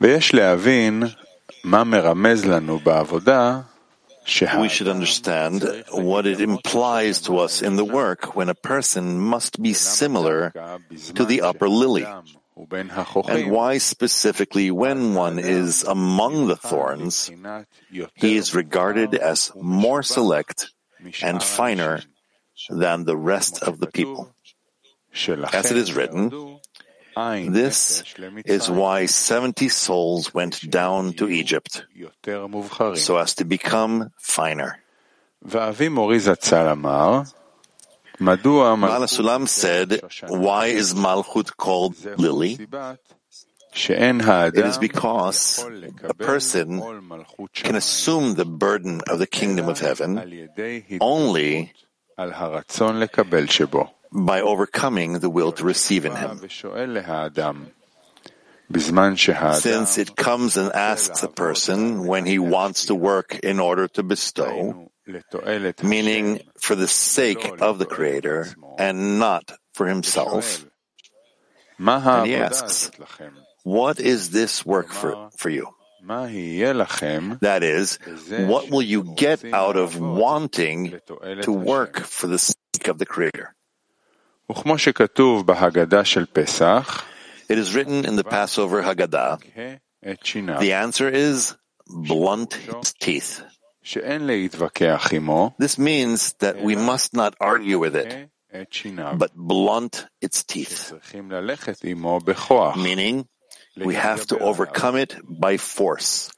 ויש להבין מה מרמז לנו בעבודה We should understand what it implies to us in the work when a person must be similar to the upper lily, and why specifically when one is among the thorns, he is regarded as more select and finer than the rest of the people. As it is written, this is why 70 souls went down to Egypt, so as to become finer. Baal HaSulam said, Why is Malchut called Lily? It is because a person can assume the burden of the kingdom of heaven only by overcoming the will to receive in him. Since it comes and asks a person when he wants to work in order to bestow, meaning for the sake of the Creator and not for himself, and he asks, What is this work for, for you? That is, what will you get out of wanting to work for the sake of the Creator? It is written in the Passover Haggadah. The answer is blunt his teeth. This means that we must not argue with it, but blunt its teeth. Meaning, we have to overcome it by force.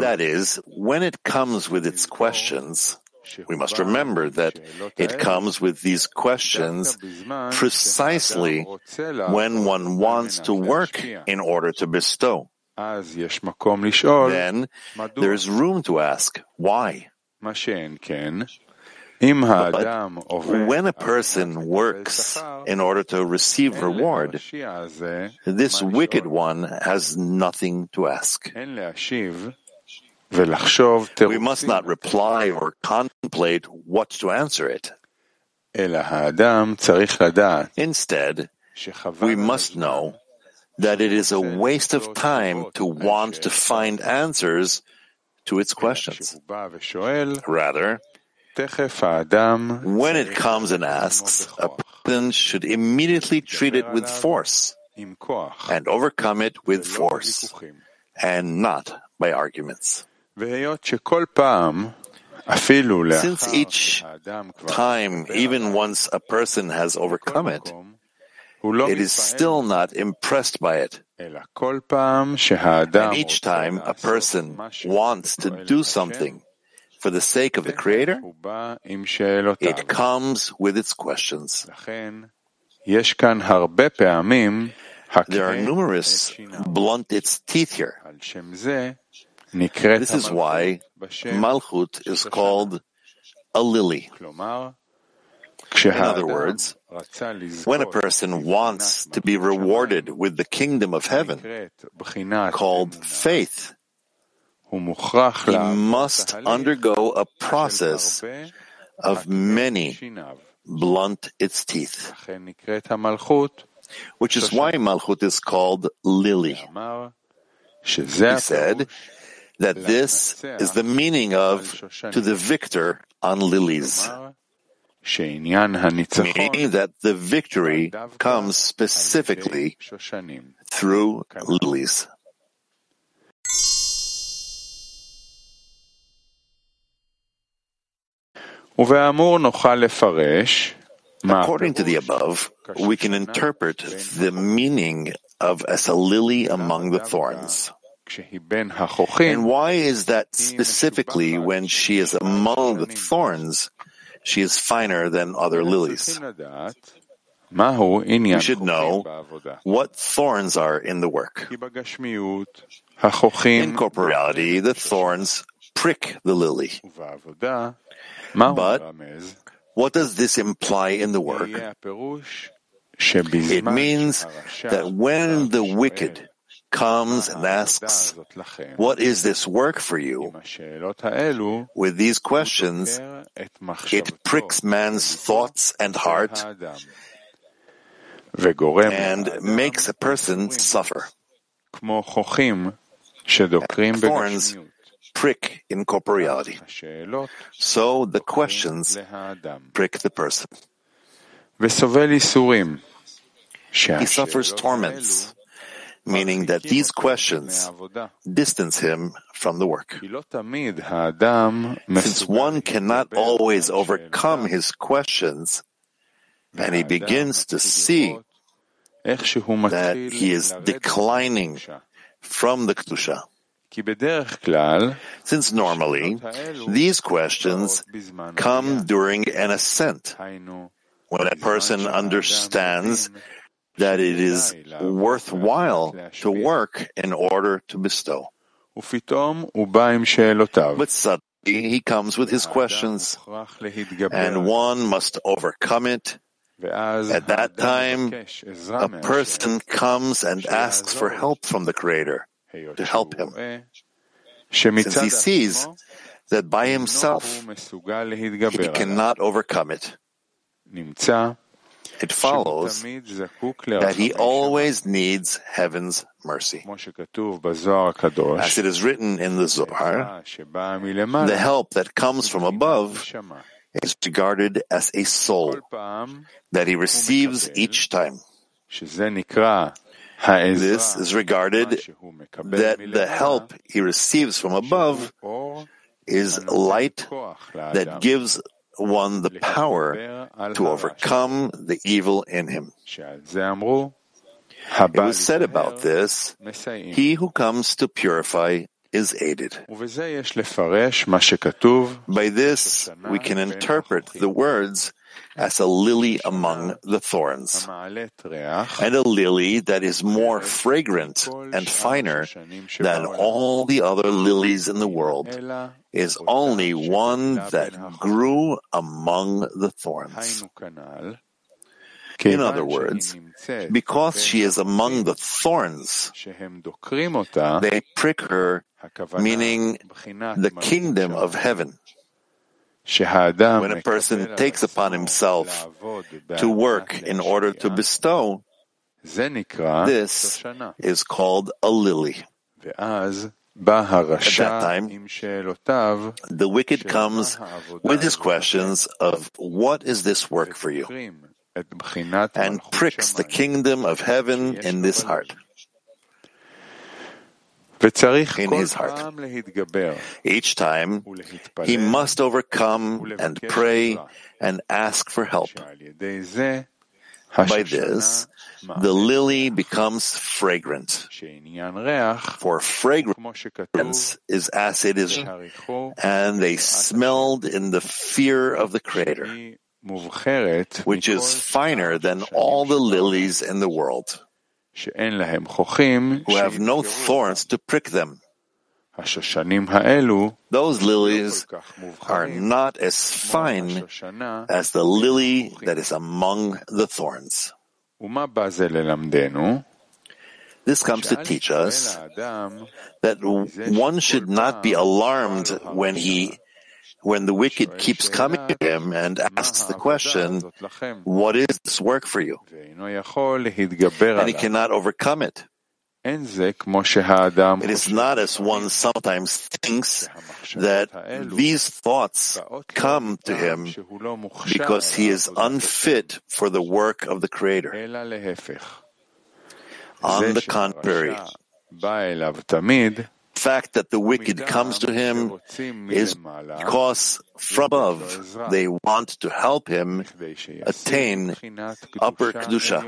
That is, when it comes with its questions, we must remember that it comes with these questions precisely when one wants to work in order to bestow. Then there is room to ask, why? But when a person works in order to receive reward, this wicked one has nothing to ask. We must not reply or contemplate what to answer it. Instead, we must know that it is a waste of time to want to find answers to its questions. Rather, when it comes and asks, a person should immediately treat it with force and overcome it with force and not by arguments. Since each time, even once a person has overcome it, it is still not impressed by it. And each time a person wants to do something for the sake of the Creator, it comes with its questions. There are numerous blunt its teeth here. This is why Malchut is called a lily. In other words, when a person wants to be rewarded with the kingdom of heaven, called faith, he must undergo a process of many blunt its teeth, which is why Malchut is called lily. He said, that this is the meaning of to the victor on lilies. Meaning that the victory comes specifically through lilies. According to the above, we can interpret the meaning of as a lily among the thorns. And why is that specifically when she is among the thorns, she is finer than other lilies? We should know what thorns are in the work. In corporeality, the thorns prick the lily. But what does this imply in the work? It means that when the wicked comes and asks, What is this work for you? With these questions, it pricks man's thoughts and heart and makes a person suffer. Thorns prick in corporeality. So the questions prick the person. He suffers torments meaning that these questions distance him from the work. Since one cannot always overcome his questions, and he begins to see that he is declining from the Kedusha. Since normally, these questions come during an ascent, when a person understands that it is worthwhile to work in order to bestow. But suddenly he comes with his questions, and one must overcome it. At that time, a person comes and asks for help from the Creator to help him, since he sees that by himself he cannot overcome it it follows that he always needs heaven's mercy. As it is written in the Zohar, the help that comes from above is regarded as a soul that he receives each time. This is regarded that the help he receives from above is light that gives one the power to overcome the evil in him. It was said about this, he who comes to purify is aided. By this, we can interpret the words as a lily among the thorns, and a lily that is more fragrant and finer than all the other lilies in the world is only one that grew among the thorns. In other words, because she is among the thorns, they prick her, meaning the kingdom of heaven. When a person takes upon himself to work in order to bestow, this is called a lily. At that time, the wicked comes with his questions of what is this work for you, and pricks the kingdom of heaven in this heart in his heart. Each time, he must overcome and pray and ask for help. By this, the lily becomes fragrant. For fragrance is as it is, and they smelled in the fear of the Creator, which is finer than all the lilies in the world who have no thorns to prick them. Those lilies are not as fine as the lily that is among the thorns. This comes to teach us that one should not be alarmed when he when the wicked keeps coming to him and asks the question, What is this work for you? And he cannot overcome it. It is not as one sometimes thinks that these thoughts come to him because he is unfit for the work of the Creator. On the contrary, fact that the wicked comes to him is because from above they want to help him attain upper Kedusha.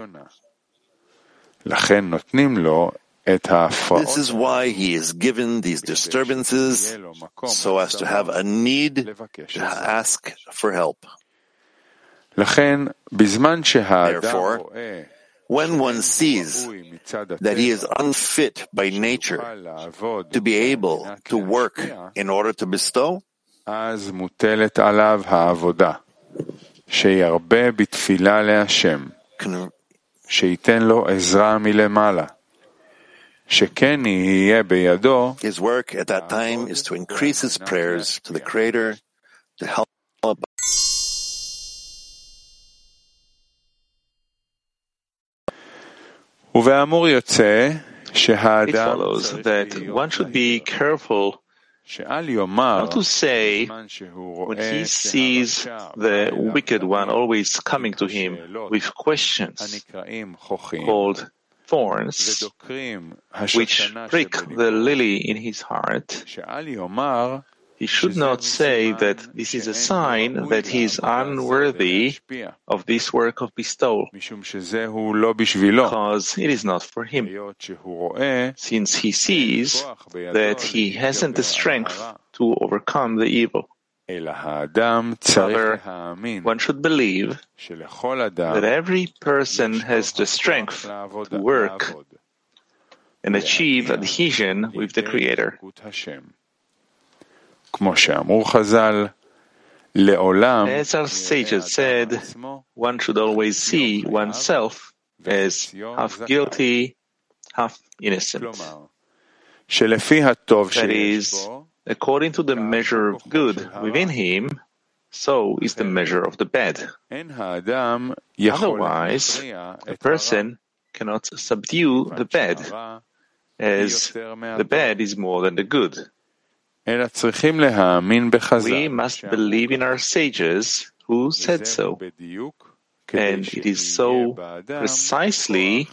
This is why he is given these disturbances so as to have a need to ask for help. Therefore, when one sees that he is unfit by nature to be able to work in order to bestow, his work at that time is to increase his prayers to the Creator to help. It follows that one should be careful not to say when he sees the wicked one always coming to him with questions called thorns, which prick the lily in his heart, he should not say that this is a sign that he is unworthy of this work of bestowal, because it is not for him, since he sees that he hasn't the strength to overcome the evil. Rather, one should believe that every person has the strength to work and achieve adhesion with the Creator. As our sages said, one should always see oneself as half guilty, half innocent. That is, according to the measure of good within him, so is the measure of the bad. Otherwise, a person cannot subdue the bad, as the bad is more than the good. We must believe in our sages who said so. And it is so precisely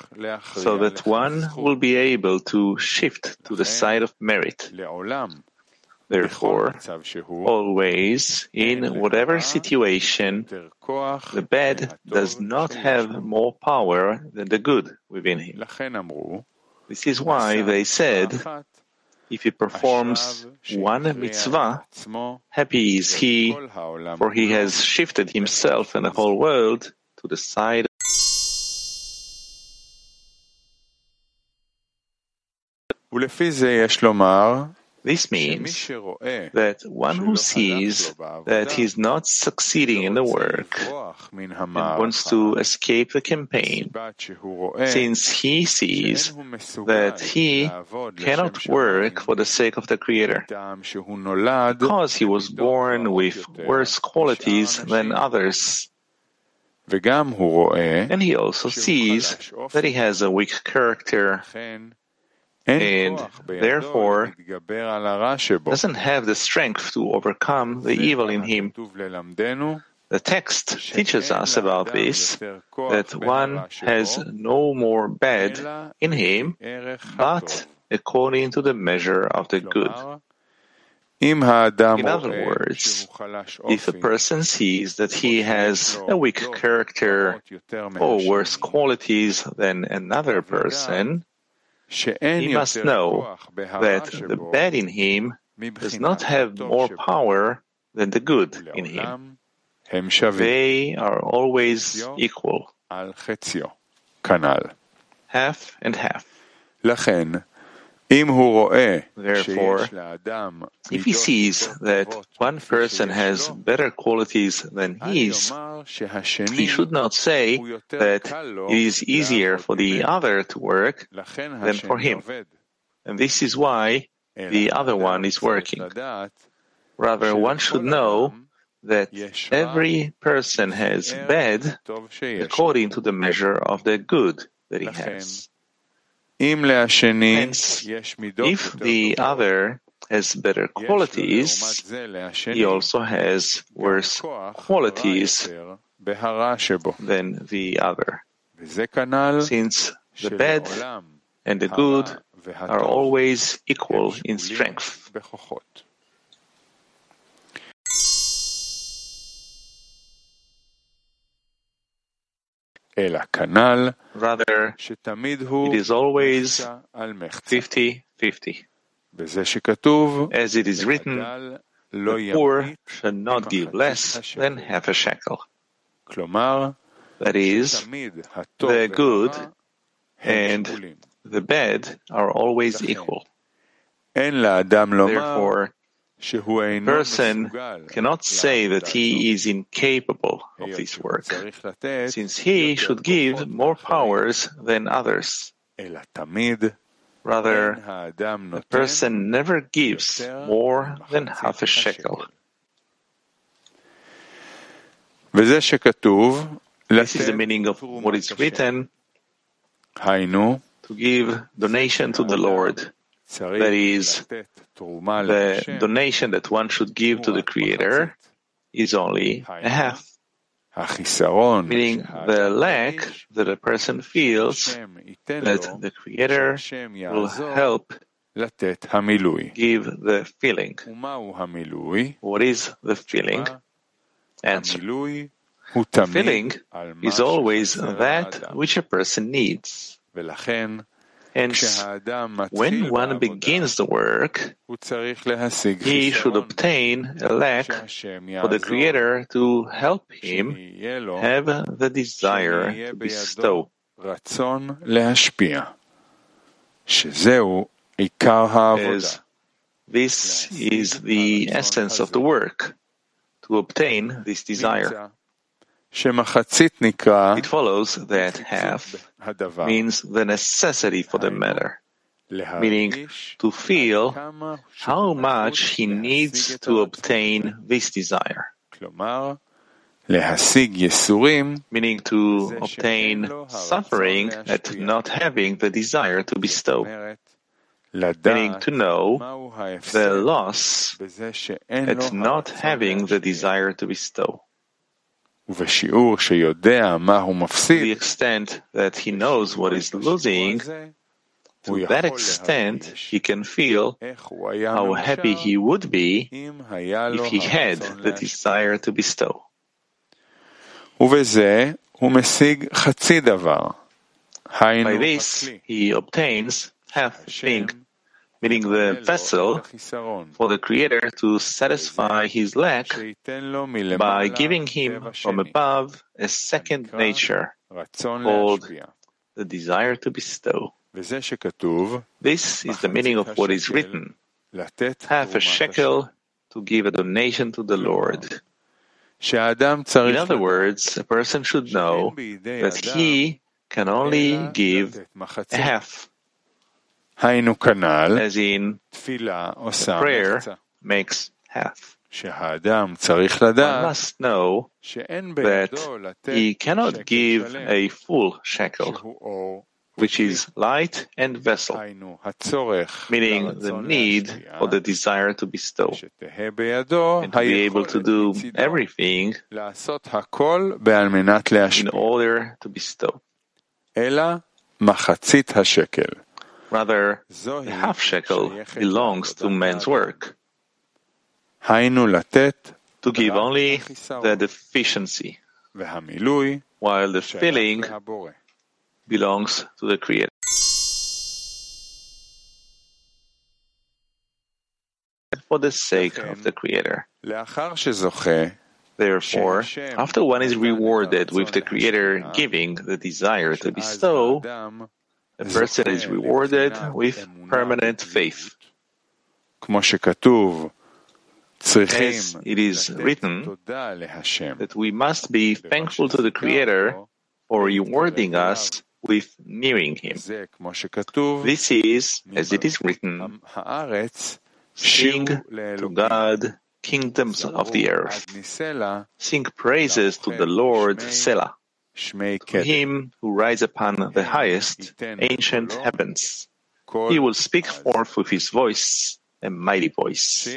so that one will be able to shift to the side of merit. Therefore, always, in whatever situation, the bad does not have more power than the good within him. This is why they said, if he performs one mitzvah, happy is he, for he has shifted himself and the whole world to the side This means that one who sees that he is not succeeding in the work and wants to escape the campaign, since he sees that he cannot work for the sake of the Creator, because he was born with worse qualities than others. And he also sees that he has a weak character and therefore doesn't have the strength to overcome the evil in him. The text teaches us about this, that one has no more bad in him, but according to the measure of the good. In other words, if a person sees that he has a weak character or worse qualities than another person, he must know that the bad in him does not have more power than the good in him. They are always equal. Half and half. Therefore, if he sees that one person has better qualities than his, he should not say that it is easier for the other to work than for him. And this is why the other one is working. Rather, one should know that every person has bad according to the measure of the good that he has. Hence, if the other has better qualities, he also has worse qualities than the other. Since the bad and the good are always equal in strength. Rather, it is always 50-50. As it is written, the poor should not give less than half a shekel. That is, the good and the bad are always equal. Therefore, person cannot say that he is incapable of this work, since he should give more powers than others. Rather, a person never gives more than half a shekel. This is the meaning of what is written to give donation to the Lord. That is, the donation that one should give to the Creator is only a half. Meaning the lack that a person feels that the Creator will help give the filling. What is the filling? Answer. The filling is always that which a person needs. Hence, when one begins the work, he should obtain a lack for the Creator to help him have the desire to bestow. As this is the essence of the work, to obtain this desire. It follows that half means the necessity for the matter, meaning to feel how much he needs to obtain this desire. Meaning to obtain suffering at not having the desire to bestow. Meaning to know the loss at not having the desire to bestow. To the extent that he knows what is losing, to that extent he can feel how happy he would be if he had the desire to bestow. By this he obtains half thing meaning the vessel for the Creator to satisfy his lack by giving him from above a second nature called the desire to bestow. This is the meaning of what is written. half a shekel to give a donation to the Lord. In other words, a person should know that he can only give half. As in, prayer makes half. One must know that he cannot give a full shekel, which is light and vessel, meaning the need or the desire to bestow, and to be able to do everything in order to bestow. Rather, the half shekel belongs to man's work. To give only the deficiency, while the filling belongs to the Creator. For the sake of the Creator. Therefore, after one is rewarded with the Creator giving the desire to bestow, the person is rewarded with permanent faith. As it is written that we must be thankful to the Creator for rewarding us with nearing Him. This is, as it is written, Sing to God, kingdoms of the earth. Sing praises to the Lord, Selah to him who rides upon the highest, ancient heavens. He will speak forth with his voice, a mighty voice.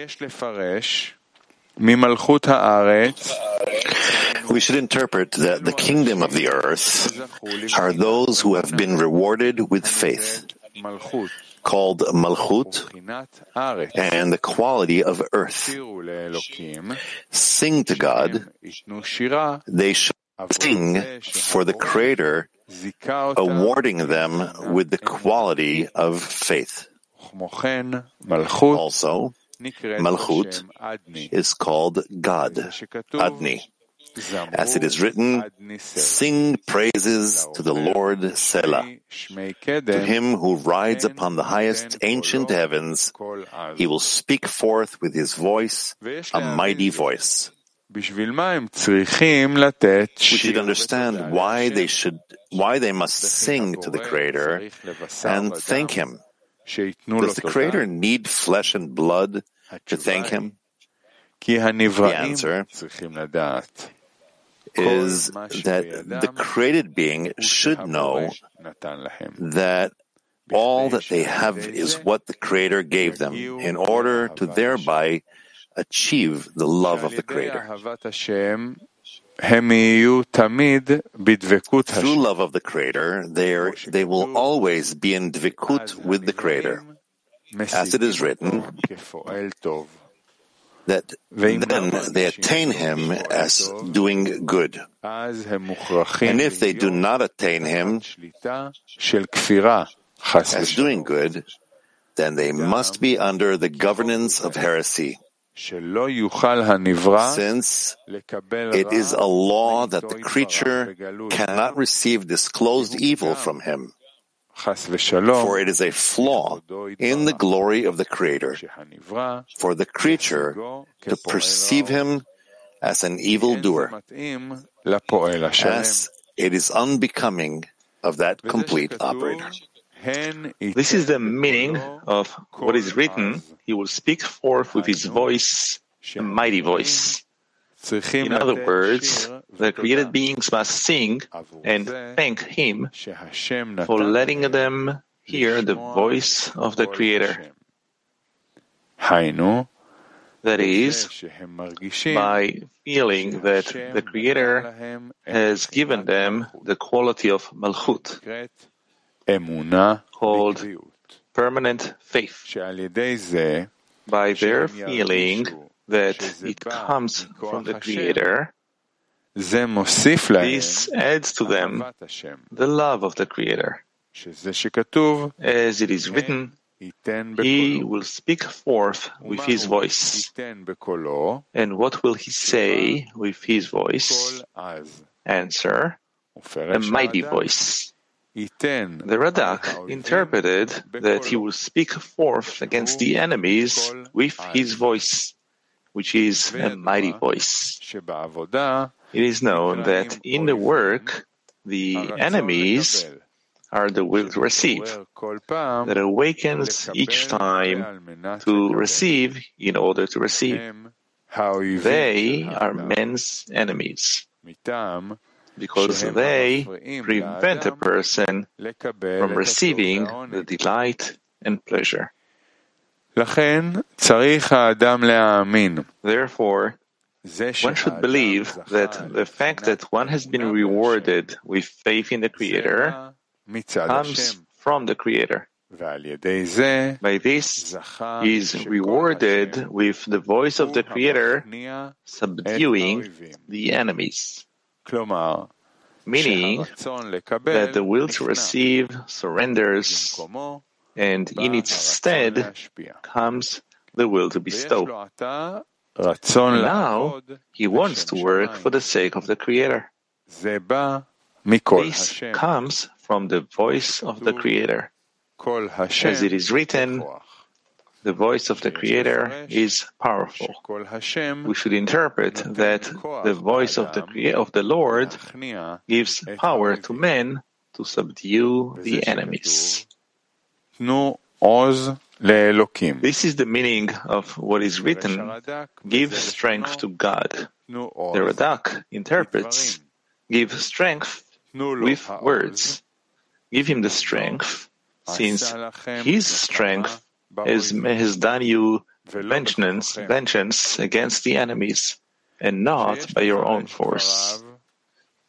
We should interpret that the kingdom of the earth are those who have been rewarded with faith, called Malchut, and the quality of earth. Sing to God, they shall sing for the Creator, awarding them with the quality of faith. Also, Malchut is called God, Adni. As it is written, sing praises to the Lord Selah. To him who rides upon the highest ancient heavens, he will speak forth with his voice, a mighty voice. We should understand why they should, why they must sing to the Creator and thank Him. Does the Creator need flesh and blood to thank Him? The answer is that the created being should know that all that they have is what the Creator gave them in order to thereby achieve the love of the Creator. Through love of the Creator, they will always be in dvikut with the Creator. As it is written, that then they attain him as doing good. And if they do not attain him as doing good, then they must be under the governance of heresy. Since it is a law that the creature cannot receive disclosed evil from him. For it is a flaw in the glory of the Creator. for the creature to perceive him as an evildoer, as it is unbecoming of that complete operator. This is the meaning of what is written. He will speak forth with his voice, a mighty voice. In other words, the created beings must sing and thank Him for letting them hear the voice of the Creator. That is, by feeling that the Creator has given them the quality of Malchut, called permanent faith. By their feeling that it comes from the Creator, this adds to them the love of the Creator. As it is written, he will speak forth with his voice. And what will he say with his voice? Answer, a mighty voice. The Radak interpreted that he will speak forth against the enemies with his voice, which is a mighty voice. It is known that in the work, the enemies are the will to receive, that awakens each time to receive in order to receive. They are men's enemies because they prevent a person from receiving the delight and pleasure. Therefore, one should believe that the fact that one has been rewarded with faith in the Creator comes from the Creator. By this, he is rewarded with the voice of the Creator subduing the enemies. Meaning that the will to receive surrenders, and in its stead comes the will to bestow. Now he wants to work for the sake of the Creator. This comes from the voice of the Creator. As it is written, the voice of the Creator is powerful. We should interpret that the voice of the, of the Lord gives power to men to subdue the enemies. This is the meaning of what is written, give strength to God. The Radak interprets, give strength with words. Give him the strength, since his strength has, has done you vengeance, vengeance against the enemies, and not by your own force.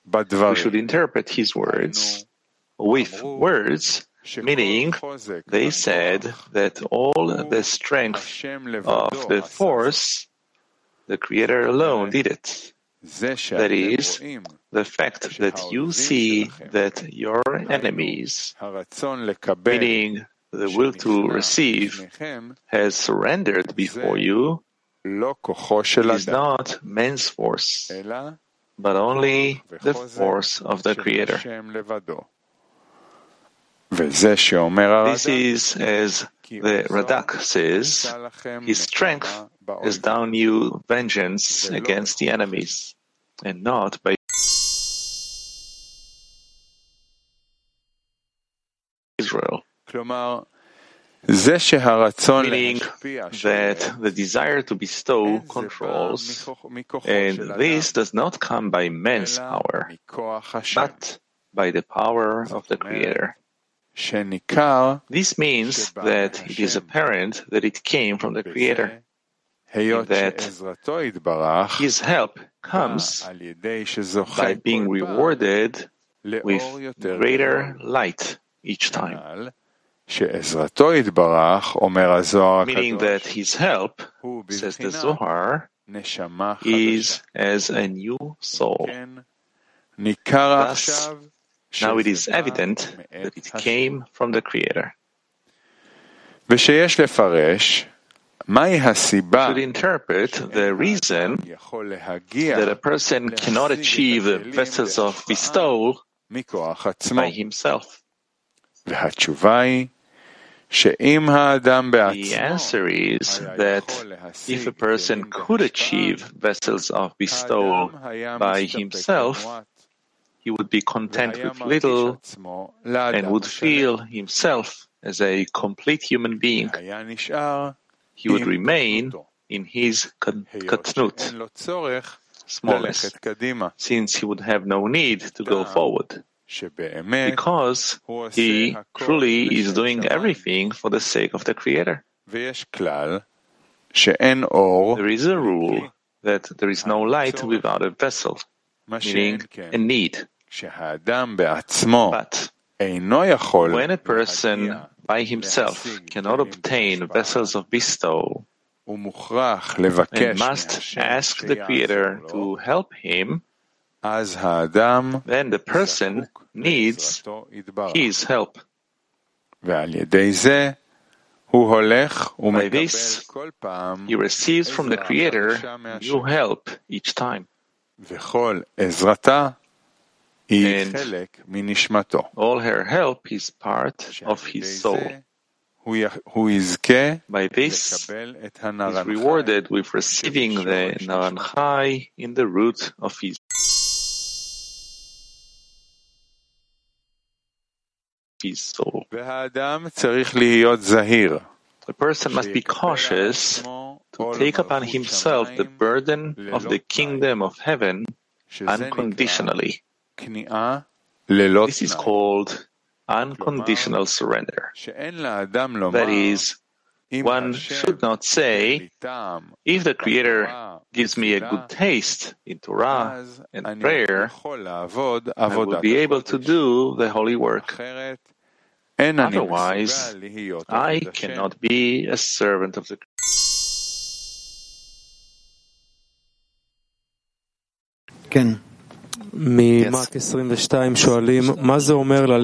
We should interpret his words with words meaning they said that all the strength of the force, the Creator alone did it. That is, the fact that you see that your enemies, meaning the will to receive, has surrendered before you, is not man's force, but only the force of the Creator. This is, as the Radak says, his strength has done you vengeance against the enemies, and not by meaning that the desire to bestow controls, and this does not come by man's power, but by the power of the Creator. This means that it is apparent that it came from the Creator, that His help comes by being rewarded with greater light each time. Meaning that his help, says the Zohar, is as a new soul. Thus, now it is evident that it came from the Creator. Should interpret the reason that a person cannot achieve the vessels of bestowal by himself. The answer is that if a person could achieve vessels of bestowal by himself, he would be content with little and would feel himself as a complete human being. He would remain in his katnut, smallness, since he would have no need to go forward because he truly is doing everything for the sake of the Creator. There is a rule that there is no light without a vessel, meaning a need. But when a person by himself cannot obtain vessels of bestowal and must ask the Creator to help him, then the person needs his help. By this, he receives from the Creator new help each time. And all her help is part of his soul. By this, he is rewarded with receiving the Naranchai in the root of his soul. The person must be cautious to take upon himself the burden of the kingdom of heaven unconditionally. This is called unconditional surrender. That is, one should not say, if the Creator gives me a good taste in Torah and prayer, I will be able to do the holy work. Otherwise, I cannot be a servant of the כן.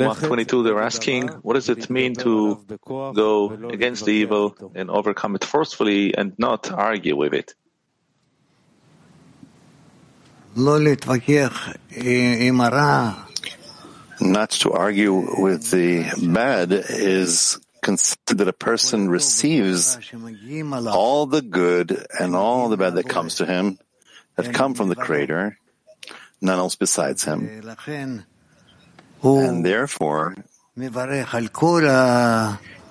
Mark 22, they're asking, what does it mean to go against the evil and overcome it forcefully and not argue with it? Not to argue with the bad is considered that a person receives all the good and all the bad that comes to him that come from the Creator, none else besides him. And therefore,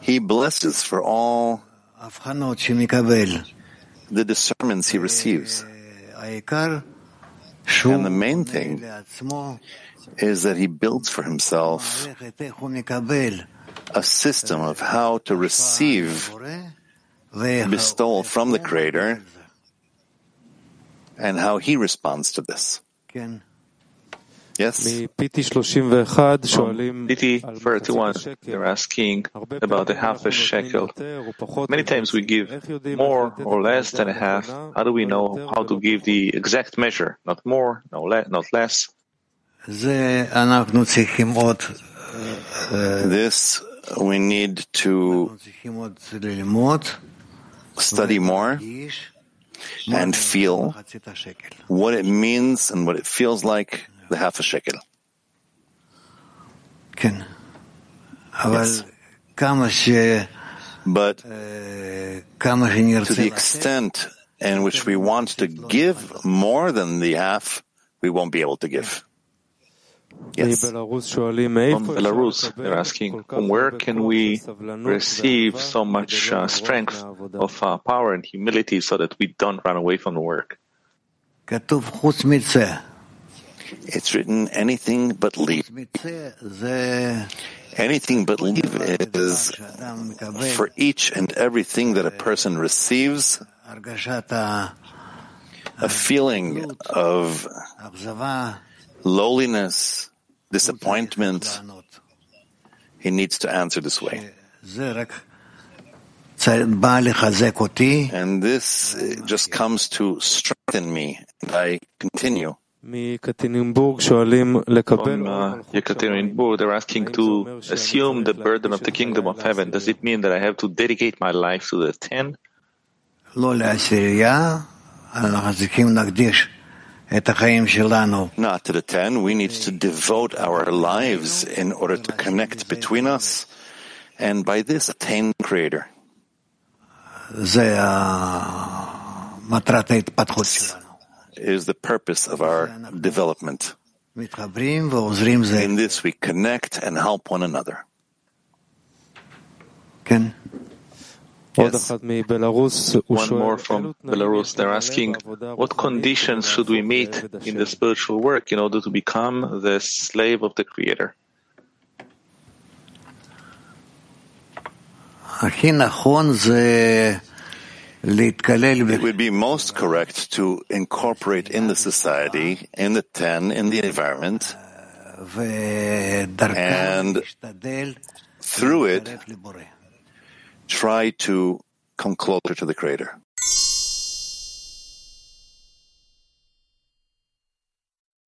he blesses for all the discernments he receives. And the main thing is that he builds for himself a system of how to receive bestowal from the Creator and how he responds to this. Yes. PT 31, they're asking about the half a shekel. Many times we give more or less than a half. How do we know how to give the exact measure? Not more, no le- not less. This we need to study more and feel what it means and what it feels like the half a shekel. Yes. But to the extent in which we want to give more than the half, we won't be able to give. Yes. From Belarus, they're asking, where can we receive so much uh, strength of uh, power and humility so that we don't run away from the work? It's written anything but leave. Anything but leave is for each and everything that a person receives a feeling of lowliness, disappointment. He needs to answer this way. And this just comes to strengthen me, and I continue. From uh, Yekaterinburg, they're asking to assume the burden of the kingdom of heaven. Does it mean that I have to dedicate my life to the ten? Not to the ten. We need to devote our lives in order to connect between us, and by this attain Creator This is the purpose of our development. In this, we connect and help one another. Yes. One more from Belarus. They're asking, what conditions should we meet in the spiritual work in order to become the slave of the Creator? It would be most correct to incorporate in the society, in the ten, in the environment, and through it, try to come closer to the Creator.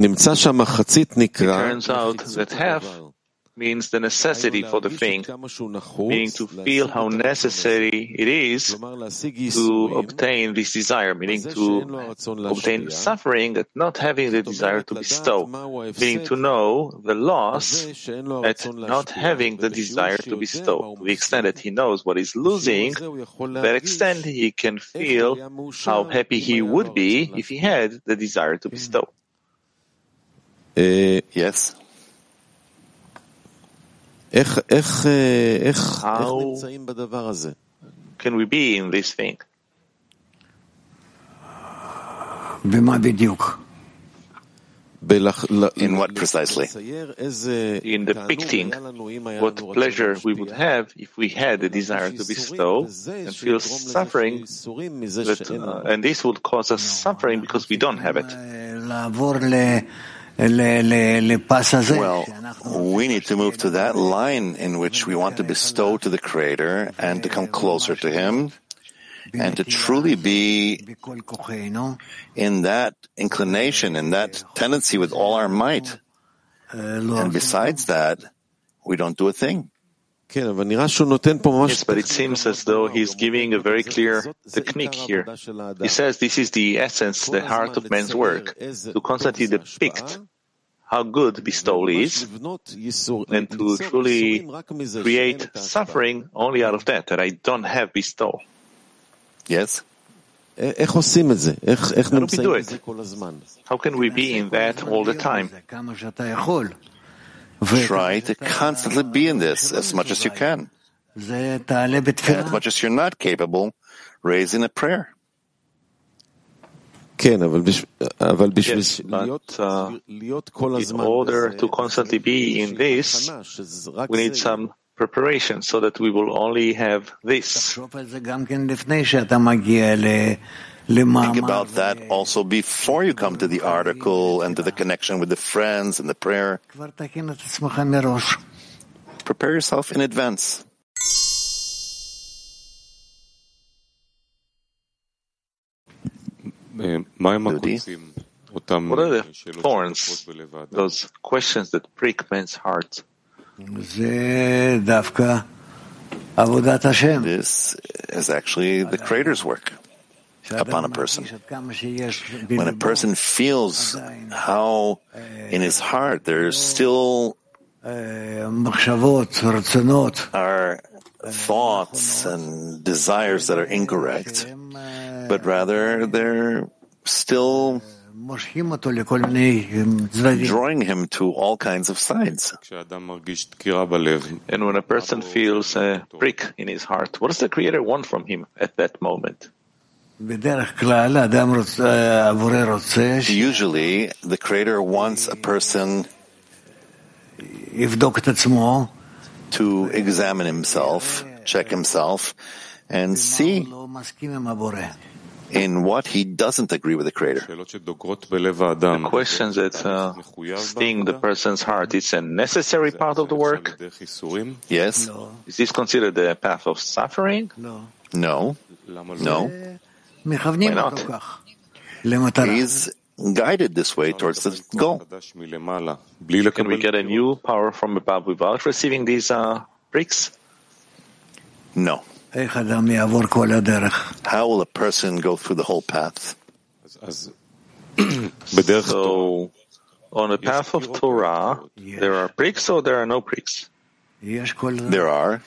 It turns out that half means the necessity for the thing, meaning to feel how necessary it is to obtain this desire, meaning to obtain suffering at not having the desire to bestow, meaning to know the loss at not having the desire to bestow. To the extent that he knows what he's losing, to that extent he can feel how happy he would be if he had the desire to bestow. Eh, yes. How can we be in this thing? In what precisely? In depicting what pleasure we would have if we had the desire to bestow and feel suffering, that, uh, and this would cause us suffering because we don't have it. Well, we need to move to that line in which we want to bestow to the Creator and to come closer to Him and to truly be in that inclination, in that tendency with all our might. And besides that, we don't do a thing. Yes, but it seems as though he's giving a very clear technique here. He says this is the essence, the heart of man's work, to constantly depict how good bestowal is, and to truly create suffering only out of that, that I don't have bestowal. Yes? How do we do it? How can we be in that all the time? Try to constantly be in this as much as you can. And as much as you're not capable, raise in a prayer. Yes, but uh, in order to constantly be in this, we need some preparation so that we will only have this. Think about that also before you come to the article and to the connection with the friends and the prayer. Prepare yourself in advance. What are the thorns, those questions that prick men's hearts? This is actually the Creator's work upon a person. When a person feels how in his heart there's still are thoughts and desires that are incorrect, but rather they're still drawing him to all kinds of sides. And when a person feels a prick in his heart, what does the Creator want from him at that moment? Usually, the Creator wants a person to examine himself, check himself, and see in what he doesn't agree with the Creator. The questions that uh, sting the person's heart, it's a necessary part of the work? Yes. Is this considered the path of suffering? No. No. Why not? He's guided this way towards the goal. Can we get a new power from above without receiving these uh, bricks? No. How will a person go through the whole path? so, on the path of Torah, there are bricks or there are no bricks? There are.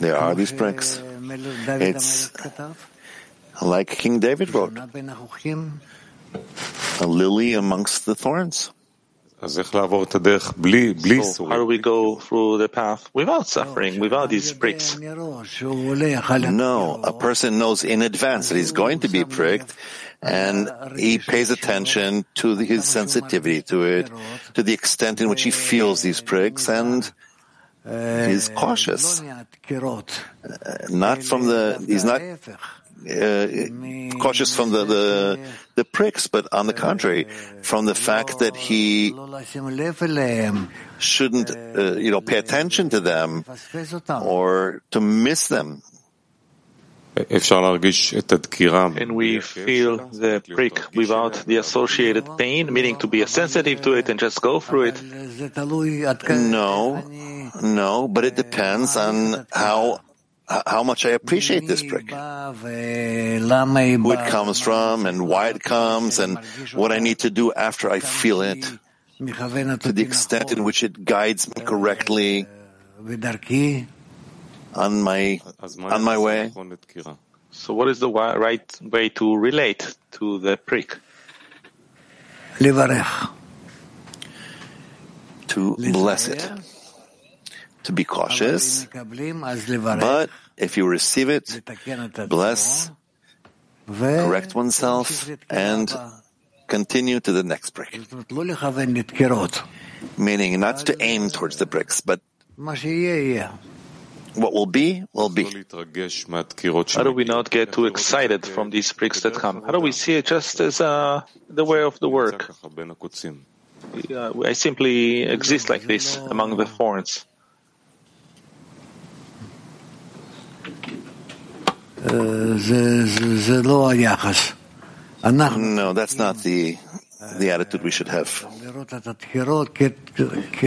There are these bricks. It's like King David wrote, a lily amongst the thorns. So how do we go through the path without suffering, without these pricks? No, a person knows in advance that he's going to be pricked, and he pays attention to his sensitivity to it, to the extent in which he feels these pricks, and he's cautious. Uh, not from the, he's not uh, cautious from the, the, the pricks, but on the contrary, from the fact that he shouldn't, uh, you know, pay attention to them or to miss them. And we feel the prick without the associated pain, meaning to be sensitive to it and just go through it. No, no, but it depends on how how much I appreciate this prick, who it comes from and why it comes and what I need to do after I feel it, to the extent in which it guides me correctly. On my, on my way. So what is the right way to relate to the prick? To bless it to be cautious, but if you receive it, bless, correct oneself, and continue to the next brick. Meaning not to aim towards the bricks, but what will be, will be. How do we not get too excited from these bricks that come? How do we see it just as uh, the way of the work? I simply exist like this among the thorns. No, that's not the the attitude we should have.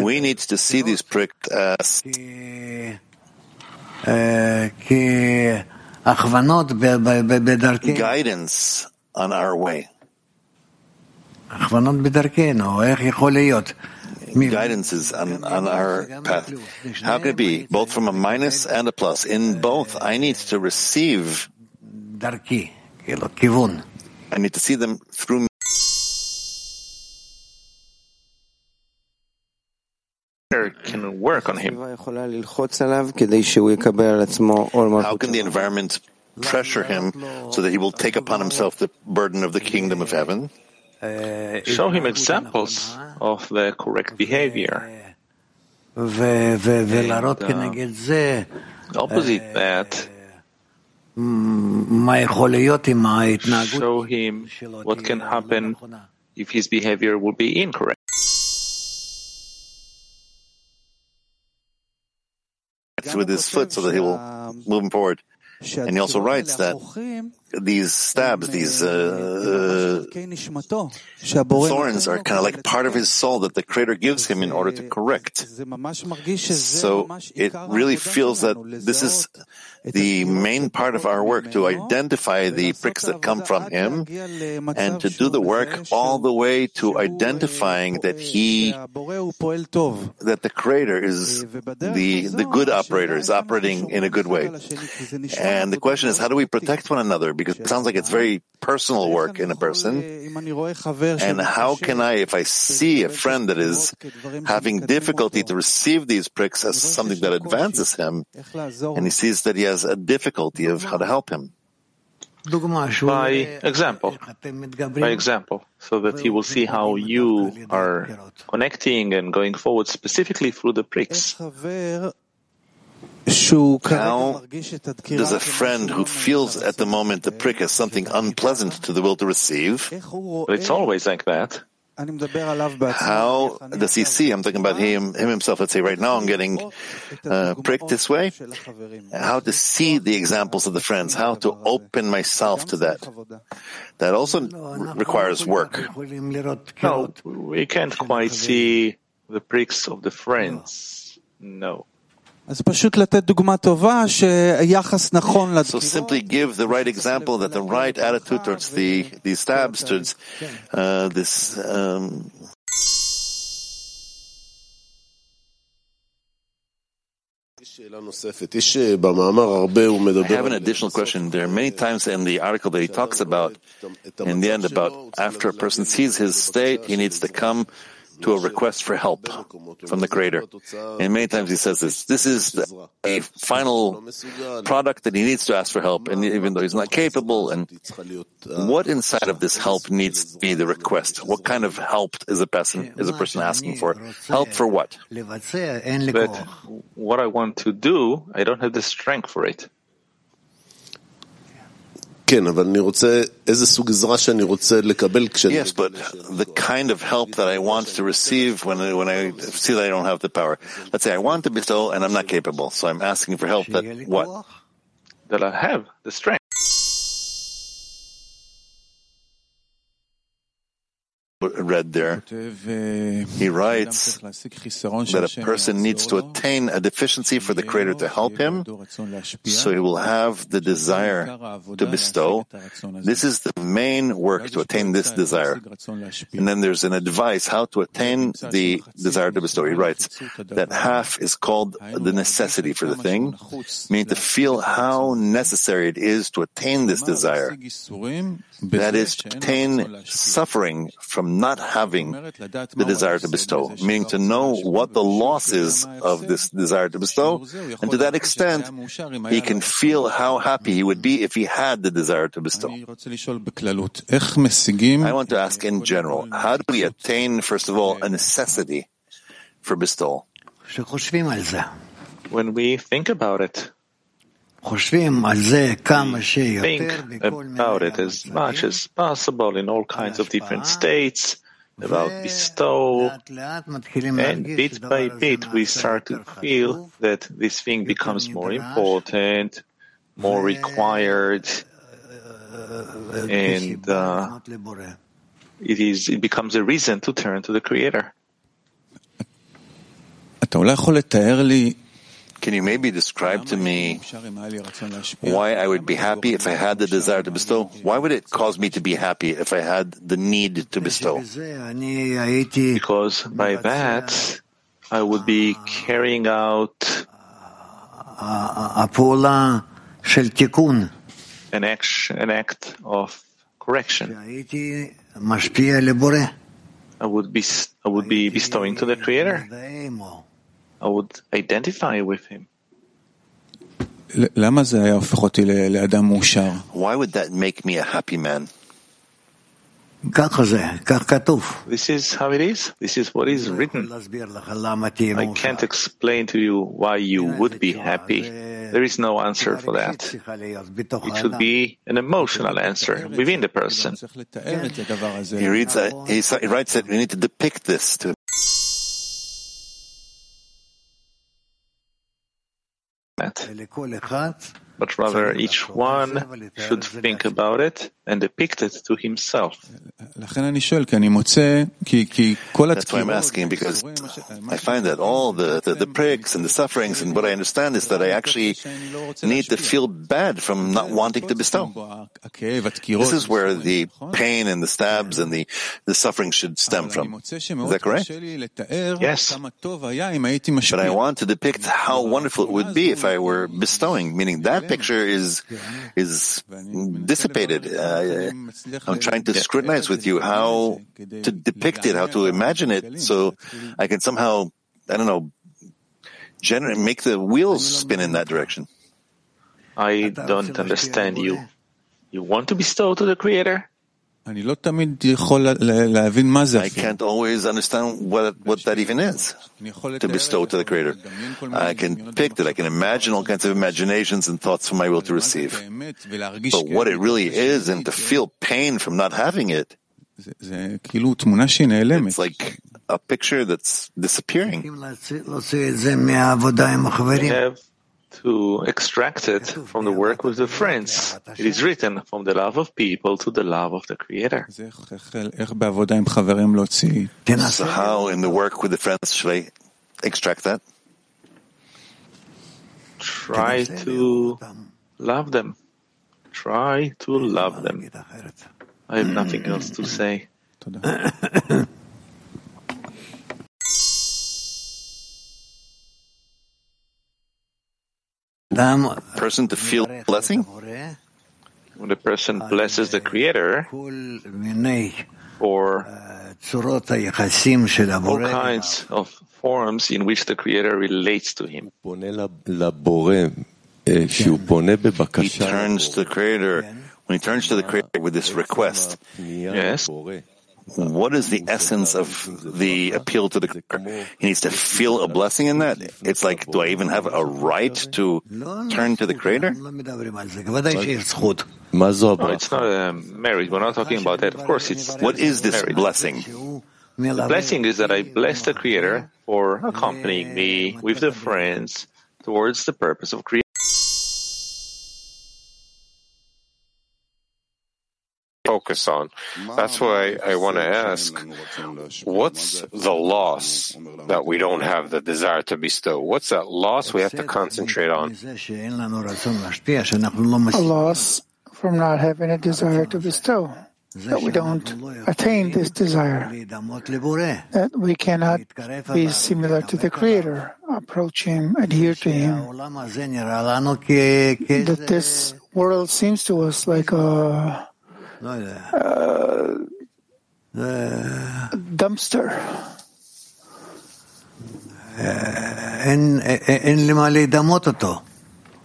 We need to see these pricks as guidance on our way guidances on, on our path. How can it be both from a minus and a plus? In both, I need to receive. I need to see them through me. can work on him. How can the environment pressure him so that he will take upon himself the burden of the kingdom of heaven? Show him examples of the correct behavior. And, uh, uh, opposite that, show him what can happen if his behavior will be incorrect. With his foot so that he will move him forward. And he also writes that these stabs, these uh, uh, thorns are kind of like part of his soul that the Creator gives him in order to correct. So it really feels that this is the main part of our work to identify the pricks that come from him and to do the work all the way to identifying that he, that the Creator is the, the good operator, is operating in a good way. And the question is, how do we protect one another? Because it sounds like it's very personal work in a person. And how can I, if I see a friend that is having difficulty to receive these pricks as something that advances him, and he sees that he has a difficulty of how to help him? By example, by example, so that he will see how you are connecting and going forward specifically through the pricks. How does a friend who feels at the moment the prick as something unpleasant to the will to receive? It's always like that. How does he see? I'm talking about him, him himself. Let's say right now I'm getting uh, pricked this way. How to see the examples of the friends, how to open myself to that. That also requires work. No, we can't quite see the pricks of the friends. No. So simply give the right example that the right attitude towards the, these stabs, towards uh, this um, I have an additional question. There are many times in the article that he talks about, in the end, about after a person sees his state, he needs to come to a request for help from the Creator. And many times he says this. This is the, a final product that he needs to ask for help, and even though he's not capable, and what inside of this help needs to be the request? What kind of help is a person is a person asking for? Help for what? But what I want to do, I don't have the strength for it. Yes, but the kind of help that I want to receive when I, when I see that I don't have the power. Let's say I want to bestow and I'm not capable, so I'm asking for help that what? That I have the strength. Read there. He writes that a person needs to attain a deficiency for the Creator to help him, so he will have the desire to bestow. This is the main work to attain this desire. And then there's an advice how to attain the desire to bestow. He writes that half is called the necessity for the thing, meaning to feel how necessary it is to attain this desire. That is to attain suffering from not having the desire to bestow, meaning to know what the loss is of this desire to bestow, and to that extent, he can feel how happy he would be if he had the desire to bestow. I want to ask in general, how do we attain, first of all, a necessity for bestowal? When we think about it, think about it as much as possible in all kinds of different states about bestow, and bit by bit we start to feel that this thing becomes more important, more required, and uh, it is it becomes a reason to turn to the Creator. Can you maybe describe to me why I would be happy if I had the desire to bestow? Why would it cause me to be happy if I had the need to bestow? Because by that, I would be carrying out an action, an act of correction. I would be, I would be bestowing to the Creator. I would identify with him. Why would that make me a happy man? This is how it is. This is what is written. I can't explain to you why you would be happy. There is no answer for that. It should be an emotional answer within the person. He reads, uh, he writes that we need to depict this to that. But rather, each one should think about it and depict it to himself. That's why I'm asking, because I find that all the, the, the pricks and the sufferings, and what I understand is that I actually need to feel bad from not wanting to bestow. This is where the pain and the stabs and the, the suffering should stem from. Is that correct? Yes. But I want to depict how wonderful it would be if I were bestowing, meaning that picture is is dissipated. Uh, I'm trying to scrutinize with you how to depict it, how to imagine it, so I can somehow, I don't know, generate, make the wheels spin in that direction. I don't understand you. You want to bestow to the Creator? I can't always understand what what that even is to bestow to the Creator. I can pick it. I can imagine all kinds of imaginations and thoughts for my will to receive. But what it really is, and to feel pain from not having it, it's like a picture that's disappearing. You have to extract it from the work with the friends. It is written from the love of people to the love of the Creator. So how in the work with the friends should I extract that? Try to love them. Try to love them. I have nothing else to say. Person to feel blessing? When the person blesses the Creator for all kinds of forms in which the Creator relates to him. He turns to the Creator. When he turns to the Creator with this request, yes, what is the essence of the appeal to the Creator? He needs to feel a blessing in that. It's like, do I even have a right to turn to the Creator? No, it's not a marriage. We're not talking about that. Of course, it's. What is this marriage. blessing? The blessing is that I bless the Creator for accompanying me with the friends towards the purpose of creation. Focus on. That's why I want to ask, what's the loss that we don't have the desire to bestow? What's that loss we have to concentrate on? A loss from not having a desire to bestow. That we don't attain this desire. That we cannot be similar to the Creator, approach Him, adhere to Him. That this world seems to us like a uh, dumpster.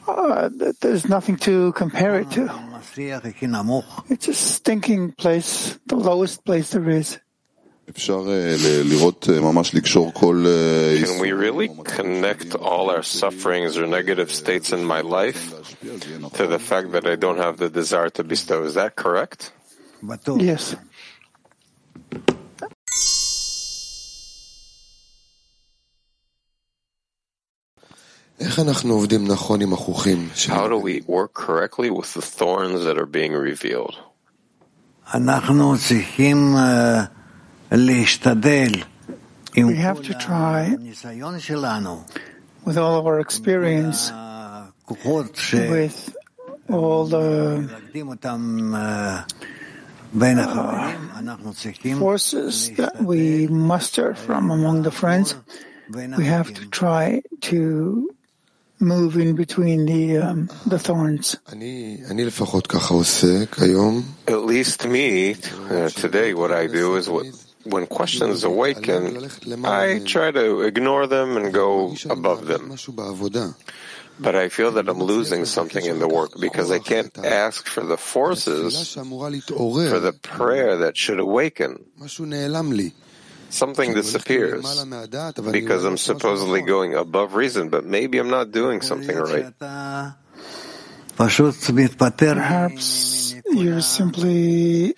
Uh, there's nothing to compare it to. It's a stinking place, the lowest place there is. Can we really connect all our sufferings or negative states in my life to the fact that I don't have the desire to bestow? Is that correct? Yes. How do we work correctly with the thorns that are being revealed? We have to try, with all of our experience, with all the uh, forces that we muster from among the friends, we have to try to move in between the um, the thorns. At least me, uh, today, what I do is what when questions awaken, I try to ignore them and go above them. But I feel that I'm losing something in the work because I can't ask for the forces for the prayer that should awaken. Something disappears because I'm supposedly going above reason, but maybe I'm not doing something right. But perhaps you're simply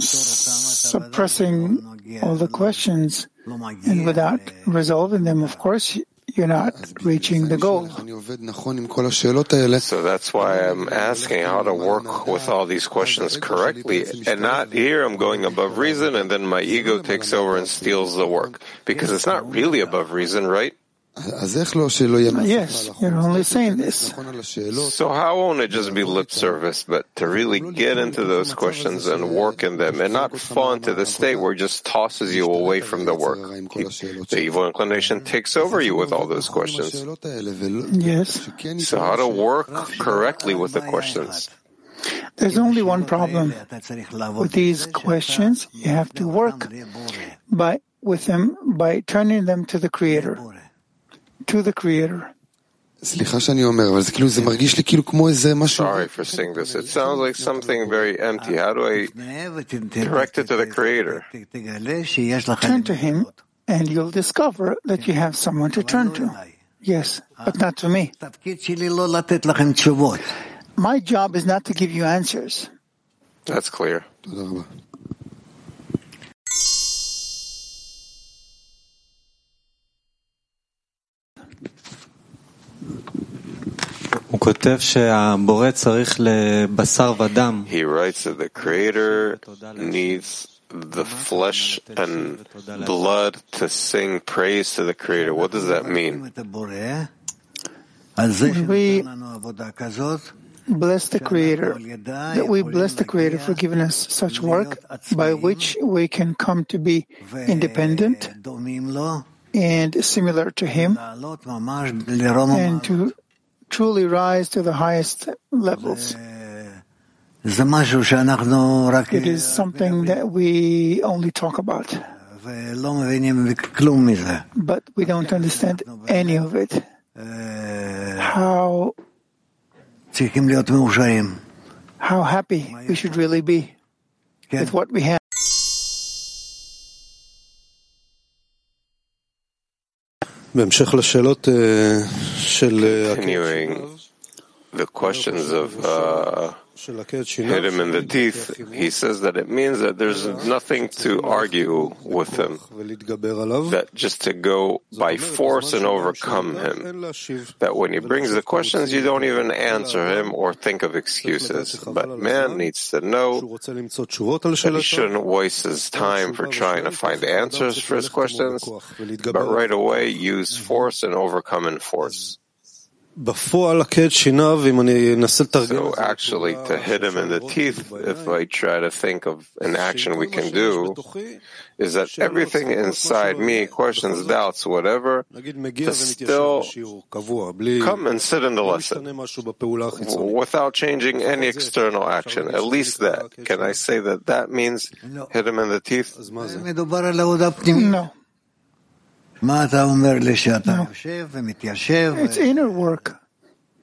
suppressing all the questions, and without resolving them, of course, you're not reaching the goal. So that's why I'm asking how to work with all these questions correctly and not here I'm going above reason and then my ego takes over and steals the work. Because it's not really above reason, right? Yes, you're only saying this. So how won't it just be lip service, but to really get into those questions and work in them and not fall into the state where it just tosses you away from the work? The evil inclination takes over you with all those questions. Yes. So how to work correctly with the questions? There's only one problem with these questions. You have to work by with them by turning them to the Creator to the Creator. Sorry for saying this. It sounds like something very empty. How do I direct it to the Creator? Turn to Him, and you'll discover that you have someone to turn to. Yes, but not to me. My job is not to give you answers. That's clear. He writes that the Creator needs the flesh and blood to sing praise to the Creator. What does that mean? We bless the Creator, that we bless the Creator for giving us such work by which we can come to be independent and similar to Him and to truly rise to the highest levels. It is something that we only talk about. But we don't understand any of it. How, how happy we should really be with what we have. Continuing the questions of uh, hit him in the teeth, he says that it means that there's nothing to argue with him, that just to go by force and overcome him, that when he brings the questions, you don't even answer him or think of excuses. But man needs to know that he shouldn't waste his time for trying to find answers for his questions, but right away use force and overcome in force. So actually, to hit him in the teeth, if I try to think of an action we can do, is that everything inside me, questions, doubts, whatever, to still come and sit in the lesson without changing any external action. At least that. Can I say that that means hit him in the teeth? No. No. It's inner work.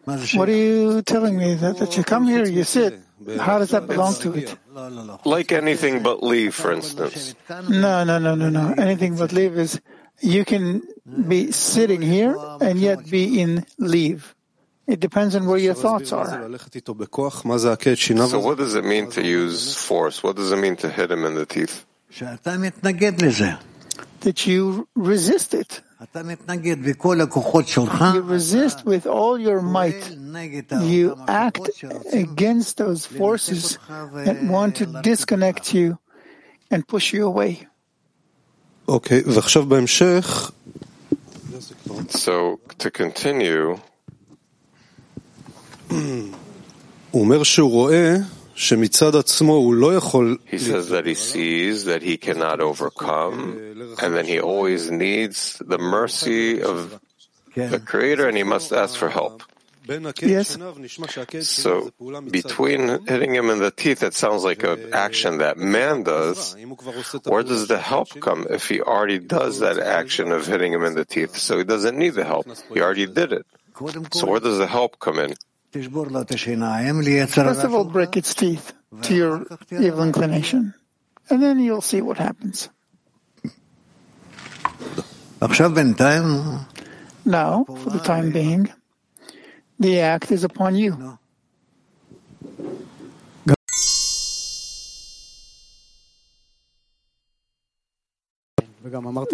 What are you telling me? That, that you come here, you sit. How does that belong to it? Like anything but leave, for instance. No, no, no, no, no. Anything but leave is you can be sitting here and yet be in leave. It depends on where your thoughts are. So what does it mean to use force? What does it mean to hit him in the teeth? That you resist it. You resist with all your might. You act against those forces that want to disconnect you and push you away. Okay, so to continue, he says that he sees that he cannot overcome, and then he always needs the mercy of the Creator, and he must ask for help. Yes. So between hitting him in the teeth, it sounds like an action that man does. Where does the help come if he already does that action of hitting him in the teeth? So he doesn't need the help. He already did it. So where does the help come in? First of all, break its teeth to your evil inclination, and then you'll see what happens. Now, for the time being, the act is upon you.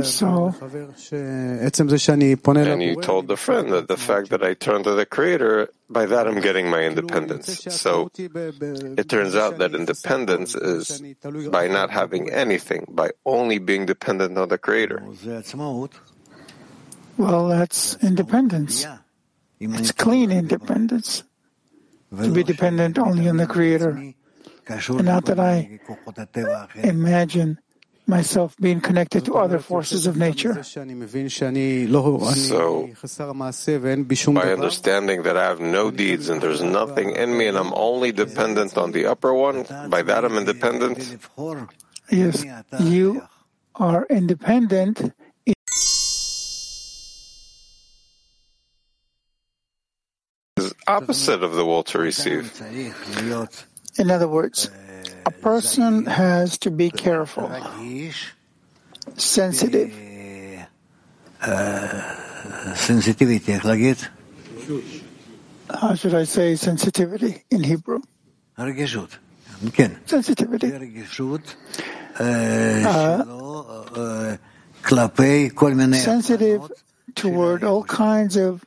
So, and you told the friend that the fact that I turn to the Creator, by that I'm getting my independence. So it turns out that independence is by not having anything, by only being dependent on the Creator. Well, that's independence. It's clean independence. To be dependent only on the Creator. And not that I imagine myself being connected to other forces of nature. So, by understanding that I have no deeds and there's nothing in me and I'm only dependent on the upper one, by that I'm independent? Yes, you are independent. Is opposite of the will to receive. In other words, a person has to be careful, sensitive. sensitivity, How should I say sensitivity in Hebrew? Sensitivity. Uh, sensitive toward all kinds of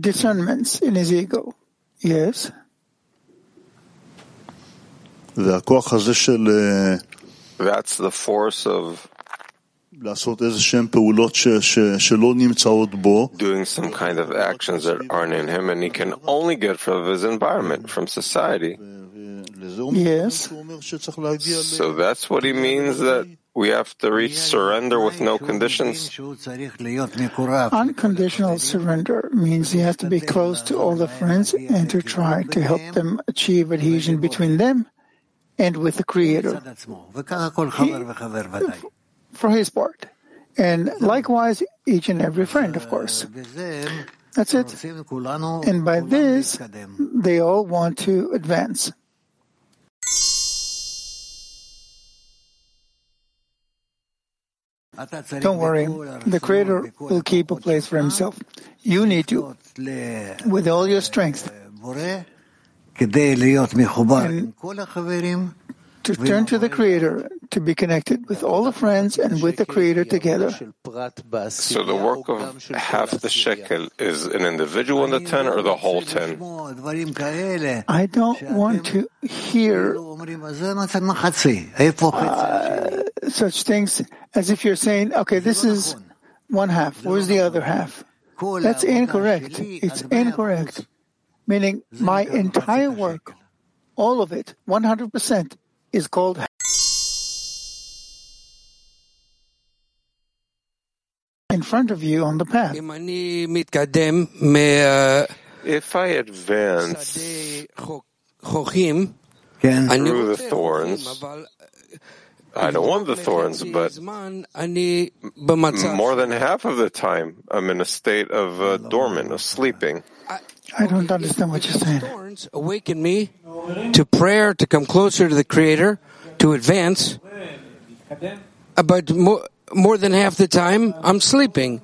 discernments in his ego. Yes. That's the force of doing some kind of actions that aren't in him, and he can only get from his environment, from society. Yes. So that's what he means that we have to reach surrender with no conditions. Unconditional surrender means he has to be close to all the friends and to try to help them achieve adhesion between them and with the Creator. He, for his part. And likewise, each and every friend, of course. That's it. And by this, they all want to advance. Don't worry, the Creator will keep a place for Himself. You need to, with all your strength, and to turn to the Creator, to be connected with all the friends and with the Creator together. So the work of half the shekel is an individual in the ten or the whole ten? I don't want to hear uh, such things as if you're saying, okay, this is one half, where's the other half? That's incorrect. It's incorrect. Meaning my entire work, all of it, 100%, is called in front of you on the path. If I advance through the thorns, I don't want the thorns, but more than half of the time I'm in a state of uh, dormant, of sleeping. I don't understand what you're saying. Thorns awaken me to prayer, to come closer to the Creator, to advance. But more, more than half the time, I'm sleeping.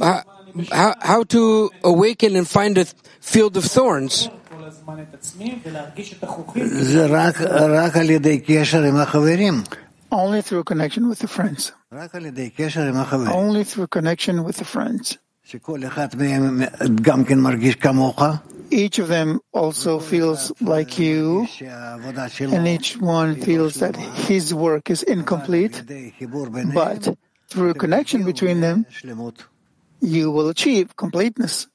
How, how, how to awaken and find a field of thorns? Only through connection with the friends. Only through connection with the friends. Each of them also feels like you, and each one feels that his work is incomplete, but through connection between them, you will achieve completeness.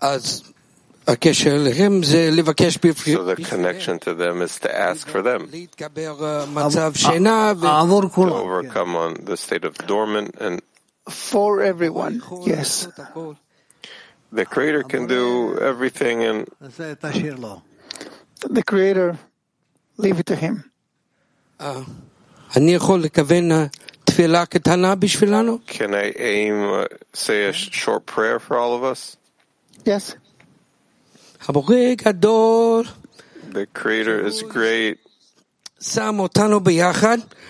So the connection to them is to ask for them. To overcome on the state of dormant and for everyone. Yes. The Creator can do everything and the Creator, leave it to Him. Can I aim, uh, say a short prayer for all of us? Yes. The Creator is great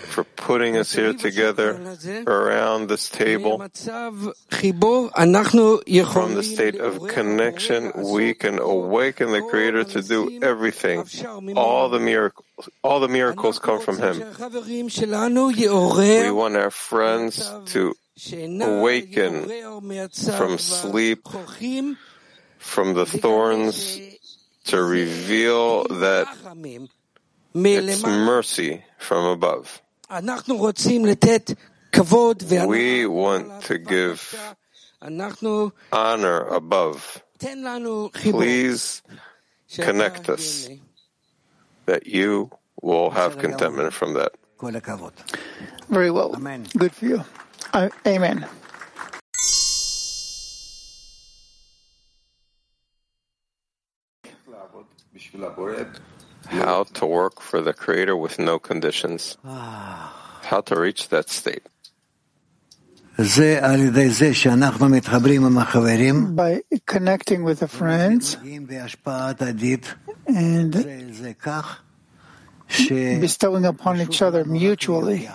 for putting us here together around this table. From the state of connection, we can awaken the Creator to do everything. All the miracles, all the miracles come from Him. We want our friends to awaken from sleep, from the thorns, to reveal that it's mercy from above. We want to give honor above. Please connect us that you will have contentment from that. Very well. Amen. Good for you. Uh, amen. How to work for the Creator with no conditions. How to reach that state. By connecting with the friends. and bestowing upon each other mutually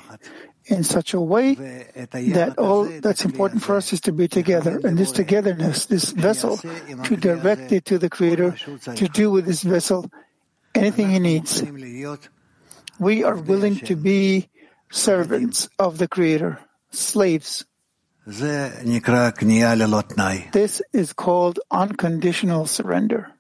in such a way that all that's important for us is to be together. And this togetherness, this vessel, to direct it to the Creator, to do with this vessel anything he needs. We are willing to be servants of the Creator, slaves. This is called unconditional surrender.